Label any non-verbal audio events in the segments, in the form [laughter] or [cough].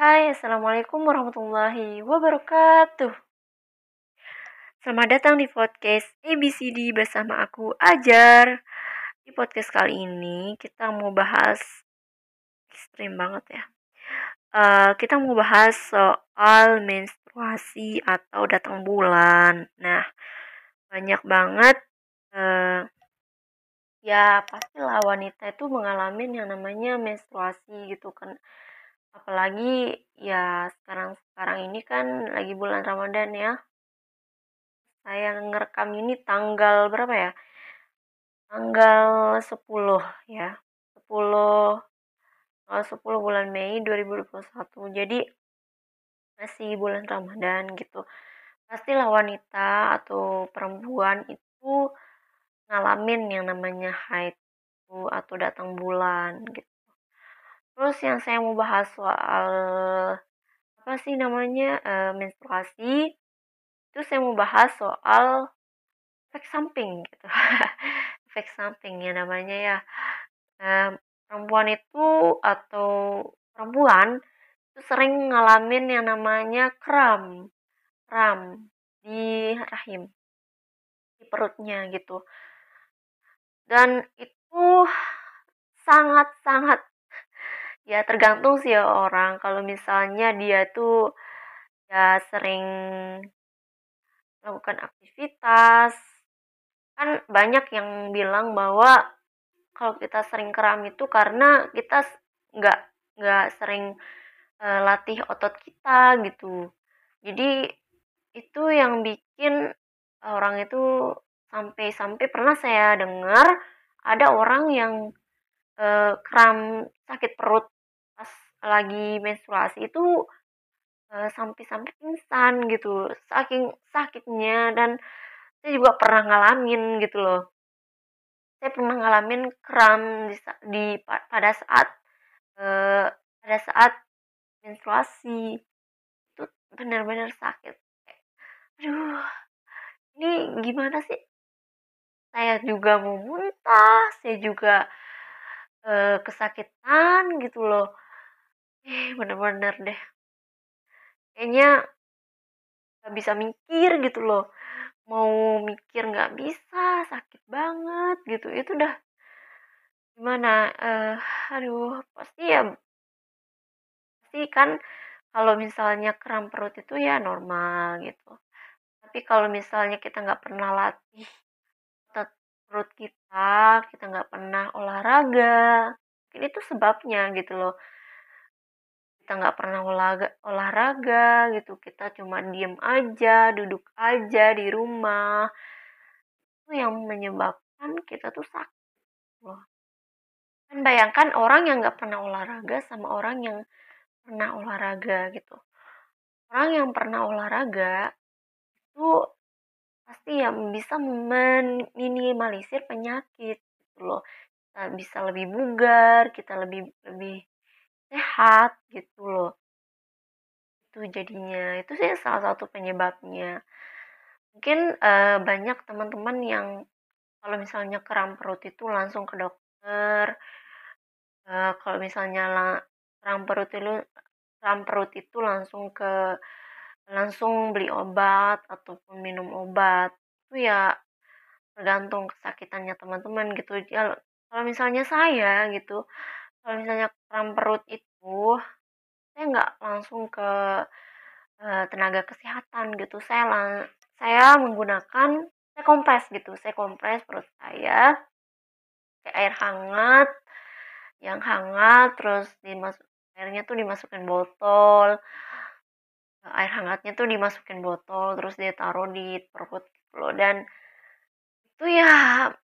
Hai, Assalamualaikum warahmatullahi wabarakatuh. Selamat datang di podcast ABCD bersama aku Ajar. Di podcast kali ini kita mau bahas ekstrim banget ya. Uh, kita mau bahas soal menstruasi atau datang bulan. Nah, banyak banget uh, ya pastilah wanita itu mengalami yang namanya menstruasi gitu kan apalagi ya sekarang sekarang ini kan lagi bulan Ramadan ya. Saya ngerekam ini tanggal berapa ya? Tanggal 10 ya. 10 tanggal 10 bulan Mei 2021 jadi masih bulan Ramadan gitu. Pastilah wanita atau perempuan itu ngalamin yang namanya haid atau datang bulan gitu Terus yang saya mau bahas soal apa sih namanya uh, menstruasi itu saya mau bahas soal efek samping gitu. [laughs] Efek samping ya namanya ya. Uh, perempuan itu atau perempuan itu sering ngalamin yang namanya kram kram di rahim di perutnya gitu. Dan itu sangat-sangat Ya tergantung sih ya orang, kalau misalnya dia tuh ya sering melakukan aktivitas, kan banyak yang bilang bahwa kalau kita sering kram itu karena kita nggak nggak sering uh, latih otot kita gitu. Jadi itu yang bikin orang itu sampai-sampai pernah saya dengar ada orang yang uh, kram sakit perut pas lagi menstruasi itu uh, sampai-sampai pingsan gitu saking sakitnya dan saya juga pernah ngalamin gitu loh. Saya pernah ngalamin kram di, di pada saat uh, pada saat menstruasi. Itu benar-benar sakit. Aduh ini gimana sih? Saya juga mau muntah saya juga uh, kesakitan gitu loh. Eh bener-bener deh. Kayaknya nggak bisa mikir gitu loh. Mau mikir nggak bisa sakit banget gitu. Itu udah gimana? Uh, aduh pasti ya pasti kan kalau misalnya kram perut itu ya normal gitu. Tapi kalau misalnya kita nggak pernah latih perut kita kita nggak pernah olahraga. Mungkin itu sebabnya gitu loh. Kita nggak pernah olahraga olahraga gitu. Kita cuma diem aja duduk aja di rumah. Itu yang menyebabkan kita tuh sakit. Loh kan bayangkan orang yang nggak pernah olahraga sama orang yang pernah olahraga gitu. Orang yang pernah olahraga itu pasti yang bisa meminimalisir penyakit gitu loh. Kita bisa lebih bugar kita lebih lebih sehat gitu loh. Itu jadinya. Itu sih salah satu penyebabnya. Mungkin uh, banyak teman-teman yang kalau misalnya kram perut itu langsung ke dokter uh, kalau misalnya kram perut itu kram perut itu langsung ke langsung beli obat ataupun minum obat. Itu ya tergantung kesakitannya teman-teman gitu. Ya kalau misalnya saya gitu kalau misalnya kram perut itu saya nggak langsung ke uh, tenaga kesehatan gitu. Saya lang saya menggunakan saya kompres gitu. Saya kompres perut saya kayak air hangat yang hangat terus dimasuk airnya tuh dimasukin botol air hangatnya tuh dimasukin botol terus dia taruh di perut gitu loh. Dan itu ya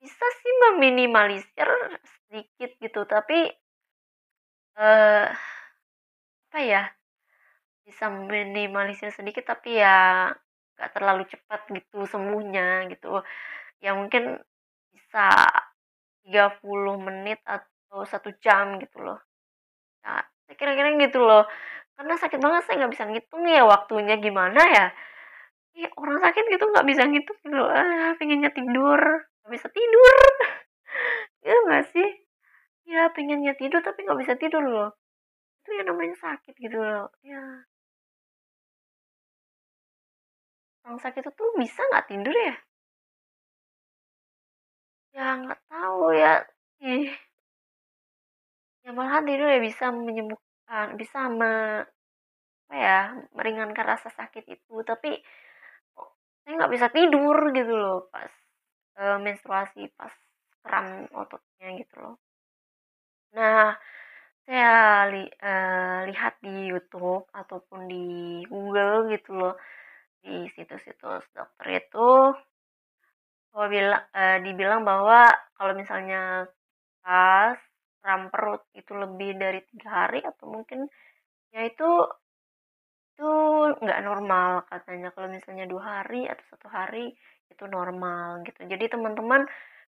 bisa sih meminimalisir sedikit gitu tapi eh apa ya bisa meminimalisir sedikit tapi ya gak terlalu cepat gitu sembuhnya gitu. Ya mungkin bisa 30 menit atau satu jam gitu loh. Nah kira-kira gitu loh karena sakit banget saya nggak bisa ngitung ya waktunya gimana ya. Ya orang sakit gitu nggak bisa ngitung gitu ah pengennya tidur nggak bisa tidur. [laughs] Ya nggak sih? Ya pengennya tidur tapi nggak bisa tidur loh. Itu yang namanya sakit gitu loh ya orang sakit itu tuh bisa nggak tidur ya? Ya nggak tahu ya. Ih. Ya malahan tidur ya bisa bisa me, apa ya meringankan rasa sakit itu tapi saya nggak bisa tidur gitu loh pas uh, menstruasi pas kram ototnya gitu loh. Nah saya li, uh, lihat di YouTube ataupun di Google gitu loh di situs-situs dokter itu kalau bilang uh, dibilang bahwa kalau misalnya pas kram perut itu lebih dari tiga hari atau mungkin ya itu itu nggak normal katanya. Kalau misalnya dua hari atau satu hari itu normal gitu. Jadi teman-teman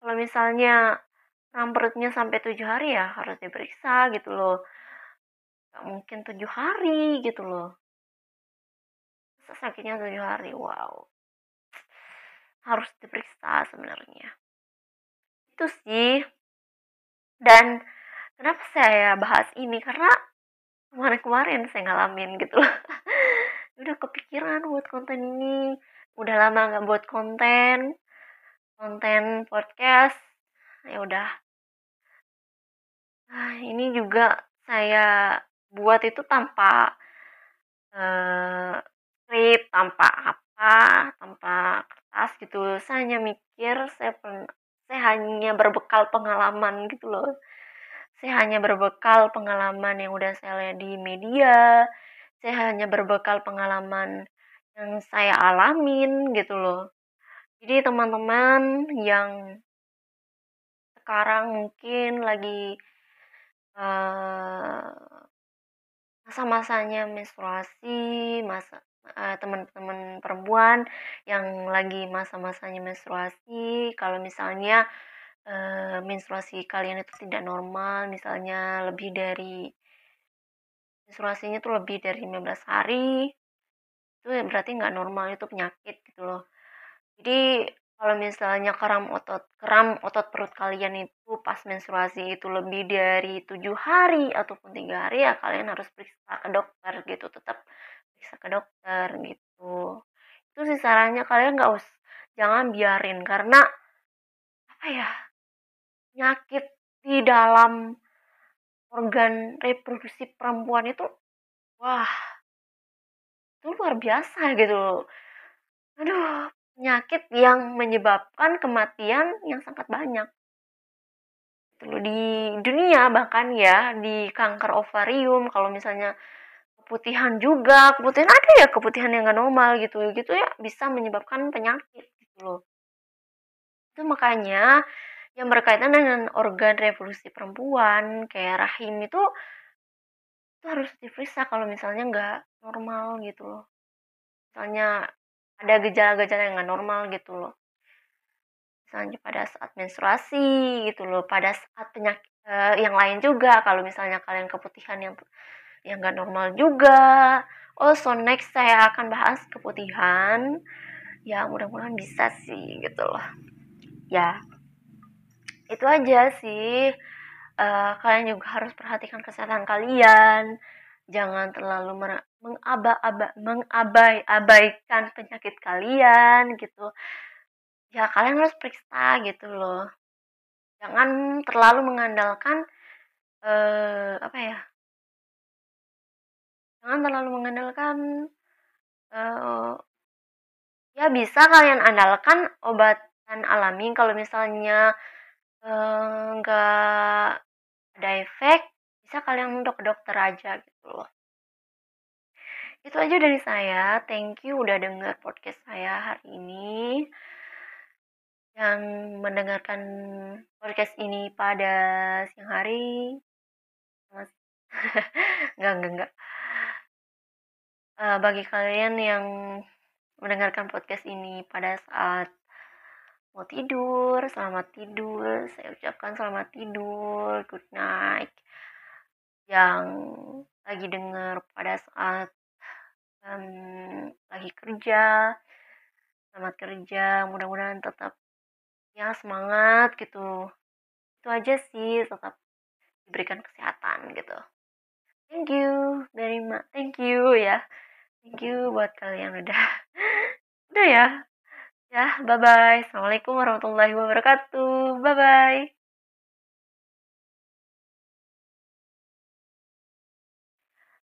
kalau misalnya kram perutnya sampai tujuh hari ya harus diperiksa gitu loh. Nggak mungkin tujuh hari gitu loh. Sakitnya tujuh hari? Wow. Harus diperiksa sebenarnya. Itu sih dan kenapa saya bahas ini? Karena kemarin-kemarin saya ngalamin gitu loh. [laughs] Udah kepikiran buat konten ini. Udah lama nggak buat konten konten podcast. Ya udah. Nah, ini juga saya buat itu tanpa uh, skrip tanpa apa tanpa kertas gitu. Saya hanya mikir saya pen, saya hanya berbekal pengalaman gitu loh. Saya hanya berbekal pengalaman yang udah saya lihat di media. Saya hanya berbekal pengalaman yang saya alamin gitu loh. Jadi teman-teman yang sekarang mungkin lagi uh, masa-masanya menstruasi masa uh, teman-teman perempuan yang lagi masa-masanya menstruasi. Kalau misalnya uh, menstruasi kalian itu tidak normal misalnya lebih dari menstruasinya tuh lebih dari 15 hari itu berarti nggak normal itu penyakit gitu loh. Jadi kalau misalnya kram otot kram otot perut kalian itu pas menstruasi itu lebih dari tujuh hari ataupun tiga hari ya kalian harus periksa ke dokter gitu tetap periksa ke dokter gitu. Itu sih sarannya kalian nggak us jangan biarin karena apa ya penyakit di dalam organ reproduksi perempuan itu wah itu luar biasa gitu aduh penyakit yang menyebabkan kematian yang sangat banyak. Gitu di dunia bahkan ya di kanker ovarium kalau misalnya keputihan juga keputihan ada ya keputihan yang gak normal gitu gitu ya bisa menyebabkan penyakit gitu loh. Itu makanya yang berkaitan dengan organ revolusi perempuan kayak rahim itu itu harus diperiksa kalau misalnya nggak normal gitu loh. Misalnya ada gejala-gejala yang nggak normal gitu loh. Misalnya pada saat menstruasi gitu loh pada saat penyakit uh, yang lain juga kalau misalnya kalian keputihan yang yang nggak normal juga. Oh so next saya akan bahas keputihan ya mudah-mudahan bisa sih gitu loh. Ya itu aja sih. Uh, kalian juga harus perhatikan kesehatan kalian. Jangan terlalu mengabai-abaikan penyakit kalian gitu. Ya kalian harus periksa gitu loh. Jangan terlalu mengandalkan uh, apa ya jangan terlalu mengandalkan uh, ya bisa kalian andalkan obatan alami kalau misalnya nggak uh, ada efek bisa kalian untuk dokter aja gitu loh. Itu aja dari saya. Thank you udah denger podcast saya hari ini. Yang mendengarkan podcast ini pada siang hari. [laughs] Nggak nggak nggak uh, bagi kalian yang mendengarkan podcast ini pada saat mau tidur, selamat tidur. Saya ucapkan selamat tidur, good night. Yang lagi dengar pada saat um, lagi kerja, selamat kerja. Mudah-mudahan tetap ya semangat gitu. Itu aja sih, tetap diberikan kesehatan gitu. thank you very much thank you ya thank you buat kalian udah [laughs] udah ya ya bye bye assalamualaikum warahmatullahi wabarakatuh bye bye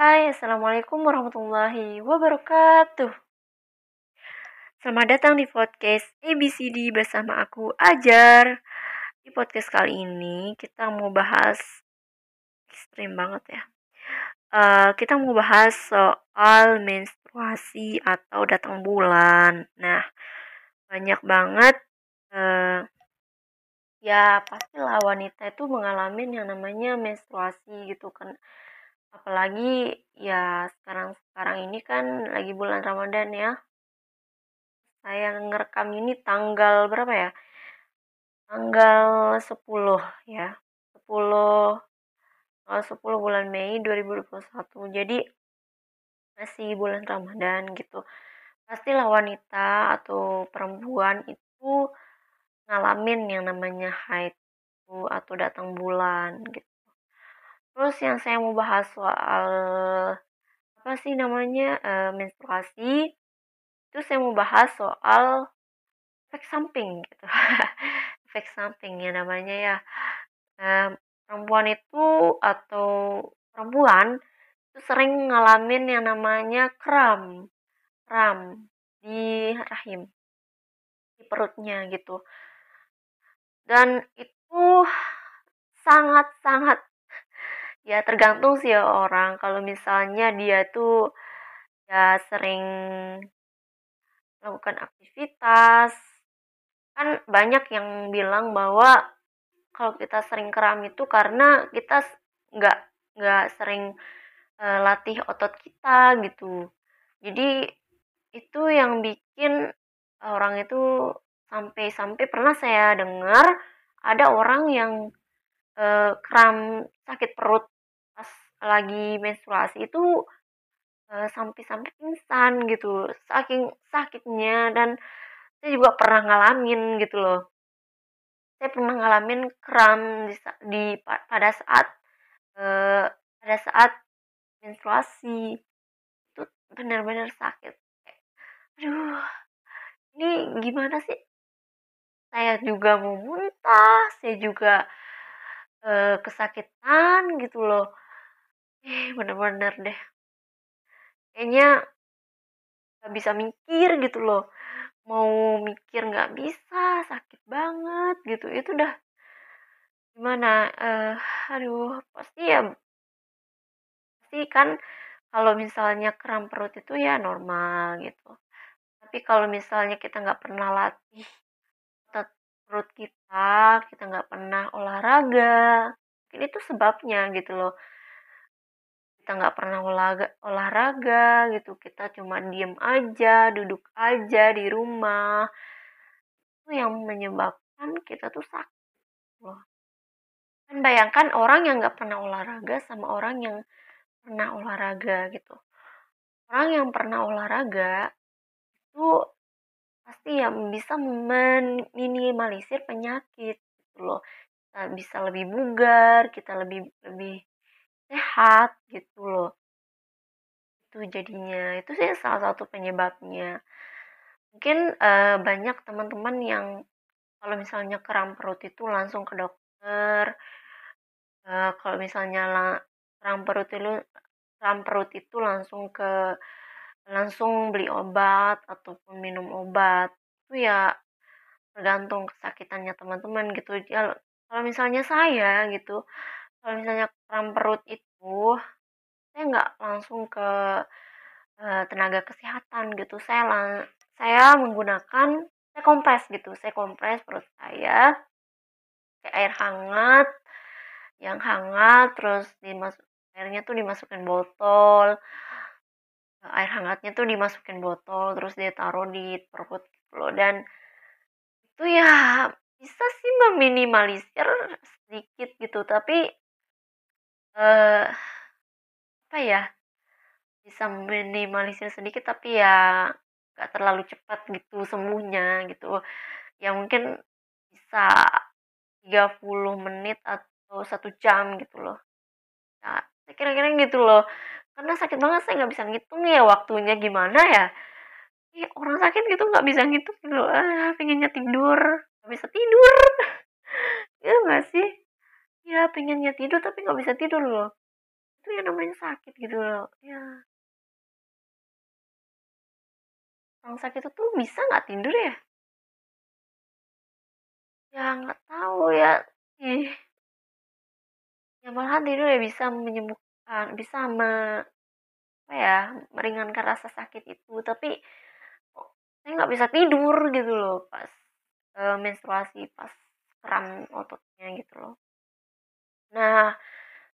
Hai, Assalamualaikum warahmatullahi wabarakatuh. Selamat datang di podcast ABCD bersama aku Ajar. Di podcast kali ini kita mau bahas ekstrim banget ya. Uh, kita mau bahas soal menstruasi atau datang bulan. Nah, banyak banget uh, ya pastilah wanita itu mengalami yang namanya menstruasi gitu kan. Apalagi ya sekarang sekarang ini kan lagi bulan Ramadan ya. Saya ngerekam ini tanggal berapa ya? Tanggal 10 ya. 10 tanggal 10 bulan Mei 2021 jadi masih bulan Ramadan gitu. Pastilah wanita atau perempuan itu ngalamin yang namanya haid atau datang bulan gitu. Terus yang saya mau bahas soal apa sih namanya uh, menstruasi itu saya mau bahas soal efek samping gitu. [laughs] Efek samping ya namanya ya uh, perempuan itu atau perempuan itu sering ngalamin yang namanya kram kram di rahim di perutnya gitu. Dan itu sangat-sangat Ya tergantung sih ya orang, kalau misalnya dia tuh, ya sering melakukan aktivitas, kan banyak yang bilang bahwa kalau kita sering kram itu karena kita nggak nggak sering, uh, latih otot kita gitu. Jadi itu yang bikin orang itu sampai-sampai pernah saya dengar ada orang yang uh, kram sakit perut pas lagi menstruasi itu uh, sampai-sampai pingsan gitu saking sakitnya dan saya juga pernah ngalamin gitu loh saya pernah ngalamin kram di, di pada saat uh, pada saat menstruasi. Itu benar-benar sakit. Aduh ini gimana sih? Saya juga mau muntah saya juga uh, kesakitan gitu loh. Eh bener-bener deh. Kayaknya nggak bisa mikir gitu loh mau mikir nggak bisa sakit banget gitu itu udah gimana uh, aduh pasti ya pasti kan kalau misalnya kram perut itu ya normal gitu tapi kalau misalnya kita nggak pernah latih perut kita, kita nggak pernah olahraga. Mungkin itu sebabnya gitu loh. Kita nggak pernah olahraga, olahraga gitu, kita cuma diem aja, duduk aja di rumah. Itu yang menyebabkan kita tuh sakit loh. Kan bayangkan orang yang nggak pernah olahraga sama orang yang pernah olahraga gitu. Orang yang pernah olahraga itu pasti yang bisa meminimalisir penyakit gitu loh kita bisa lebih bugar kita lebih lebih sehat gitu loh. Itu jadinya itu sih salah satu penyebabnya. Mungkin uh, banyak teman-teman yang kalau misalnya kram perut itu langsung ke dokter uh, kalau misalnya kram perut itu kram perut itu langsung ke langsung beli obat ataupun minum obat. Itu ya tergantung kesakitannya teman-teman gitu. Ya kalau misalnya saya gitu kalau misalnya kram perut itu saya nggak langsung ke uh, tenaga kesehatan gitu. Saya lang saya menggunakan saya kompres gitu. Saya kompres perut saya kayak air hangat yang hangat terus dimasuk airnya tuh dimasukin botol air hangatnya tuh dimasukin botol terus dia taruh di perut gitu loh. Dan itu ya bisa sih meminimalisir sedikit gitu. Tapi eh apa ya bisa meminimalisir sedikit tapi ya gak terlalu cepat gitu sembuhnya gitu. Ya mungkin bisa 30 menit atau satu jam gitu loh. Nah, kira-kira gitu loh. Karena sakit banget saya nggak bisa ngitung ya waktunya gimana ya. Ya orang sakit gitu nggak bisa ngitung gitu ah pengennya tidur nggak bisa tidur. [laughs] Ya nggak sih ya pengennya tidur tapi nggak bisa tidur loh. Itu yang namanya sakit gitu loh ya orang sakit itu bisa nggak tidur ya? Ya nggak tahu ya. Ih. Ya malahan tidur ya bisa menyembuhkan bisa me, apa ya meringankan rasa sakit itu. Tapi saya nggak bisa tidur gitu loh pas uh, menstruasi pas kram ototnya gitu loh nah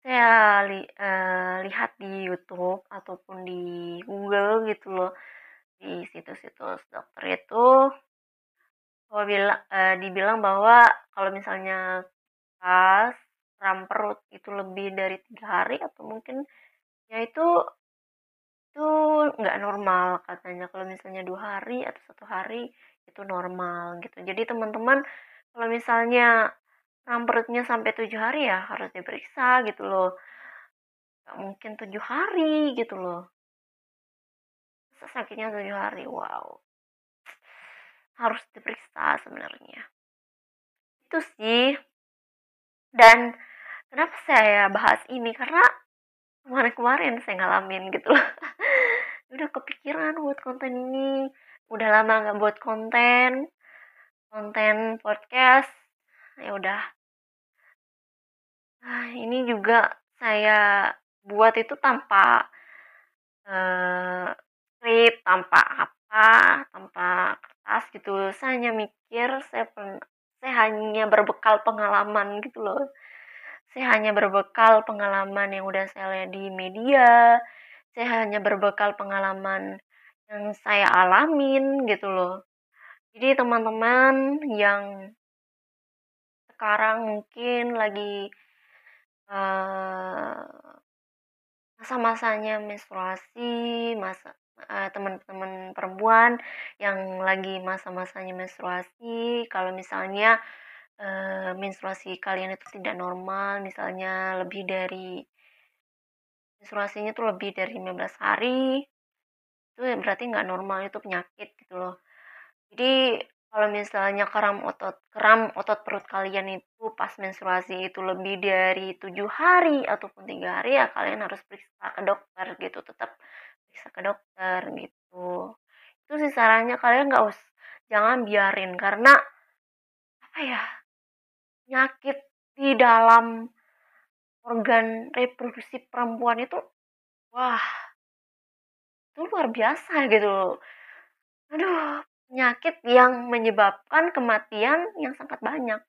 saya li, uh, lihat di YouTube ataupun di Google gitu loh di situs-situs dokter itu kalau bilang uh, dibilang bahwa kalau misalnya pas kram perut itu lebih dari tiga hari atau mungkin ya itu itu nggak normal katanya. Kalau misalnya dua hari atau satu hari itu normal gitu. Jadi teman-teman kalau misalnya perutnya sampai tujuh hari ya harus diperiksa gitu loh. Nggak mungkin tujuh hari gitu loh. Sakitnya tujuh hari wow. Harus diperiksa sebenarnya. Itu sih. Dan kenapa saya bahas ini? Karena kemarin-kemarin saya ngalamin gitu loh. [laughs] Udah kepikiran buat konten ini. Udah lama nggak buat konten. Konten podcast. Ya udah ini juga saya buat itu tanpa uh, script tanpa apa tanpa kertas gitu. Saya hanya mikir saya pen, saya hanya berbekal pengalaman gitu loh. Saya hanya berbekal pengalaman yang udah saya lihat di media. Saya hanya berbekal pengalaman yang saya alamin gitu loh. Jadi teman-teman yang sekarang mungkin lagi masa-masanya menstruasi masa teman-teman perempuan yang lagi masa-masanya menstruasi kalau misalnya uh, menstruasi kalian itu tidak normal misalnya lebih dari menstruasinya tuh lebih dari 15 hari itu berarti nggak normal itu penyakit gitu loh. Jadi kalau misalnya kram otot kram otot perut kalian itu pas menstruasi itu lebih dari tujuh hari ataupun tiga hari ya kalian harus periksa ke dokter gitu tetap periksa ke dokter gitu. Itu sih sarannya kalian nggak us jangan biarin karena apa ya penyakit di dalam organ reproduksi perempuan itu wah itu luar biasa gitu aduh penyakit yang menyebabkan kematian yang sangat banyak.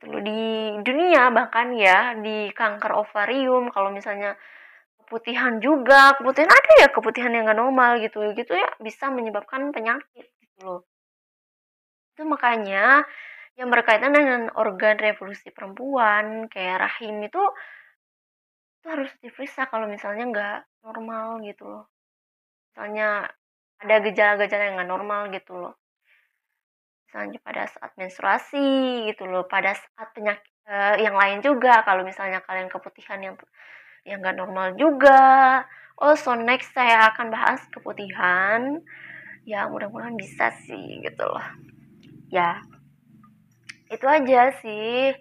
Di dunia bahkan ya di kanker ovarium kalau misalnya keputihan juga keputihan ada ya keputihan yang gak normal gitu gitu ya bisa menyebabkan penyakit gitu loh. Itu makanya yang berkaitan dengan organ revolusi perempuan kayak rahim itu itu harus diperiksa kalau misalnya nggak normal gitu loh. Misalnya ada gejala-gejala yang nggak normal gitu loh. Misalnya pada saat menstruasi gitu loh pada saat penyakit uh, yang lain juga. Kalau misalnya kalian keputihan yang yang nggak normal juga. Oh so next saya akan bahas keputihan. Ya mudah-mudahan bisa sih gitu loh. Ya itu aja sih.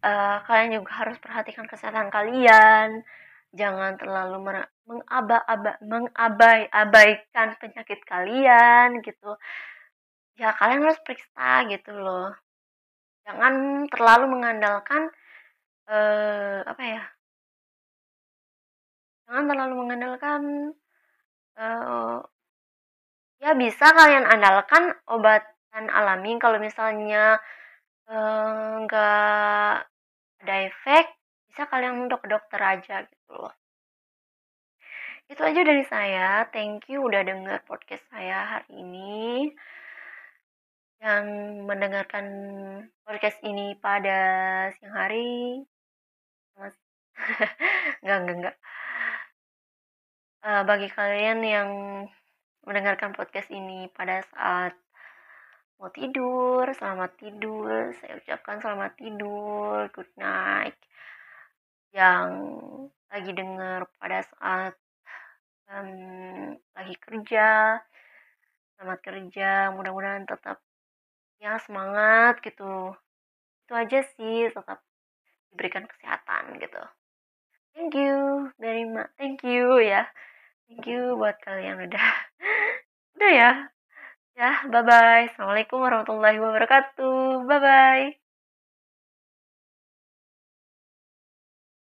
Uh, kalian juga harus perhatikan kesehatan kalian jangan terlalu mengaba-aba mengabai-abaikan penyakit kalian gitu. Ya kalian harus periksa gitu loh. Jangan terlalu mengandalkan uh, apa ya? Jangan terlalu mengandalkan uh, ya bisa kalian andalkan obatan alami kalau misalnya nggak ada efek, bisa kalian untuk dokter aja gitu loh. Itu aja dari saya. Thank you udah denger podcast saya hari ini. Yang mendengarkan podcast ini pada siang hari. Enggak, enggak, enggak. Uh, bagi kalian yang mendengarkan podcast ini pada saat mau tidur, selamat tidur. Saya ucapkan selamat tidur, good night. Yang lagi denger pada saat um, lagi kerja selamat kerja mudah-mudahan tetap ya semangat gitu. Itu aja sih tetap diberikan kesehatan gitu. Thank you dari ma thank you ya. Thank you buat kalian udah udah ya. Ya bye bye assalamualaikum warahmatullahi wabarakatuh. Bye bye